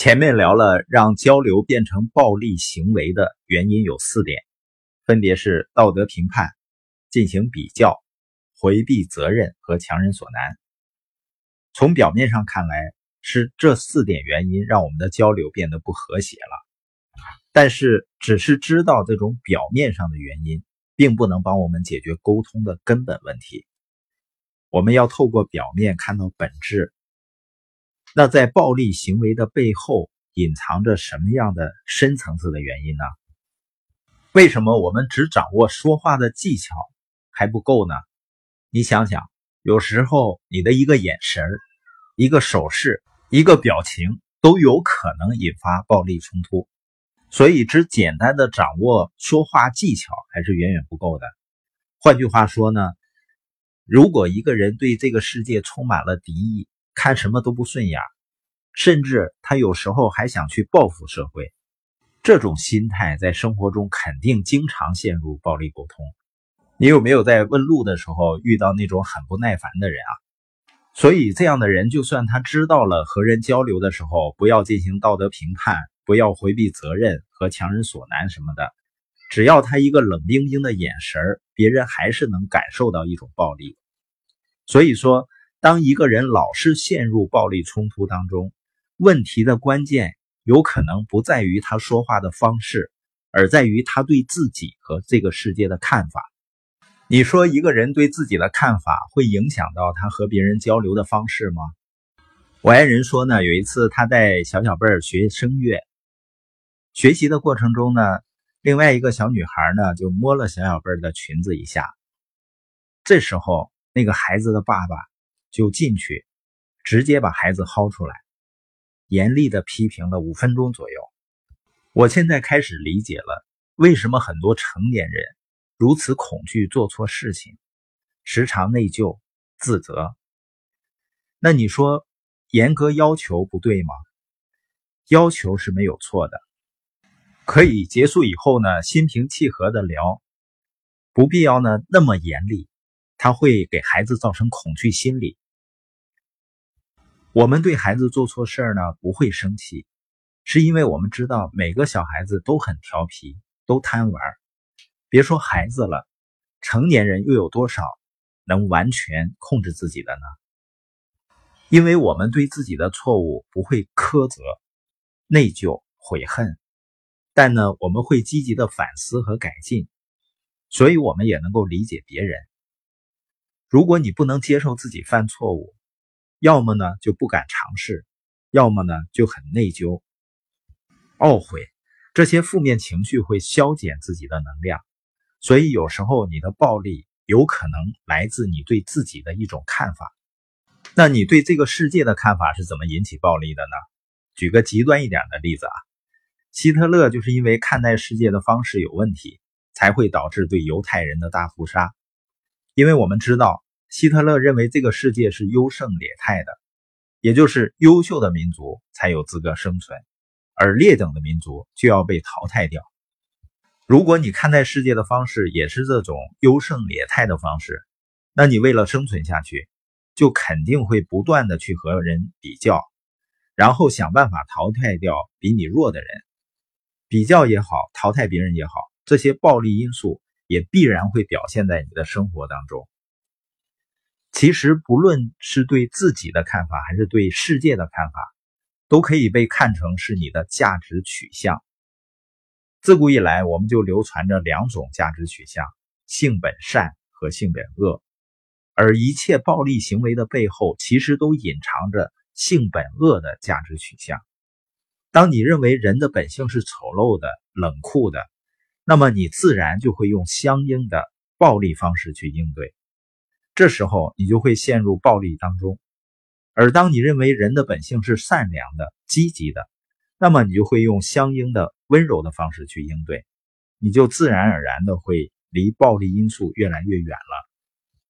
前面聊了让交流变成暴力行为的原因有四点，分别是道德评判、进行比较、回避责任和强人所难。从表面上看来，是这四点原因让我们的交流变得不和谐了。但是，只是知道这种表面上的原因，并不能帮我们解决沟通的根本问题。我们要透过表面看到本质。那在暴力行为的背后隐藏着什么样的深层次的原因呢？为什么我们只掌握说话的技巧还不够呢？你想想，有时候你的一个眼神一个手势、一个表情都有可能引发暴力冲突，所以只简单的掌握说话技巧还是远远不够的。换句话说呢，如果一个人对这个世界充满了敌意，看什么都不顺眼，甚至他有时候还想去报复社会。这种心态在生活中肯定经常陷入暴力沟通。你有没有在问路的时候遇到那种很不耐烦的人啊？所以这样的人，就算他知道了和人交流的时候不要进行道德评判，不要回避责任和强人所难什么的，只要他一个冷冰冰的眼神别人还是能感受到一种暴力。所以说。当一个人老是陷入暴力冲突当中，问题的关键有可能不在于他说话的方式，而在于他对自己和这个世界的看法。你说一个人对自己的看法会影响到他和别人交流的方式吗？我爱人说呢，有一次他带小小贝儿学声乐，学习的过程中呢，另外一个小女孩呢就摸了小小贝儿的裙子一下，这时候那个孩子的爸爸。就进去，直接把孩子薅出来，严厉的批评了五分钟左右。我现在开始理解了，为什么很多成年人如此恐惧做错事情，时常内疚自责。那你说，严格要求不对吗？要求是没有错的，可以结束以后呢，心平气和的聊，不必要呢那么严厉，他会给孩子造成恐惧心理。我们对孩子做错事儿呢不会生气，是因为我们知道每个小孩子都很调皮，都贪玩。别说孩子了，成年人又有多少能完全控制自己的呢？因为我们对自己的错误不会苛责、内疚、悔恨，但呢，我们会积极的反思和改进，所以我们也能够理解别人。如果你不能接受自己犯错误，要么呢就不敢尝试，要么呢就很内疚、懊悔，这些负面情绪会消减自己的能量，所以有时候你的暴力有可能来自你对自己的一种看法。那你对这个世界的看法是怎么引起暴力的呢？举个极端一点的例子啊，希特勒就是因为看待世界的方式有问题，才会导致对犹太人的大屠杀。因为我们知道。希特勒认为这个世界是优胜劣汰的，也就是优秀的民族才有资格生存，而劣等的民族就要被淘汰掉。如果你看待世界的方式也是这种优胜劣汰的方式，那你为了生存下去，就肯定会不断的去和人比较，然后想办法淘汰掉比你弱的人。比较也好，淘汰别人也好，这些暴力因素也必然会表现在你的生活当中。其实，不论是对自己的看法，还是对世界的看法，都可以被看成是你的价值取向。自古以来，我们就流传着两种价值取向：性本善和性本恶。而一切暴力行为的背后，其实都隐藏着性本恶的价值取向。当你认为人的本性是丑陋的、冷酷的，那么你自然就会用相应的暴力方式去应对。这时候你就会陷入暴力当中，而当你认为人的本性是善良的、积极的，那么你就会用相应的温柔的方式去应对，你就自然而然的会离暴力因素越来越远了。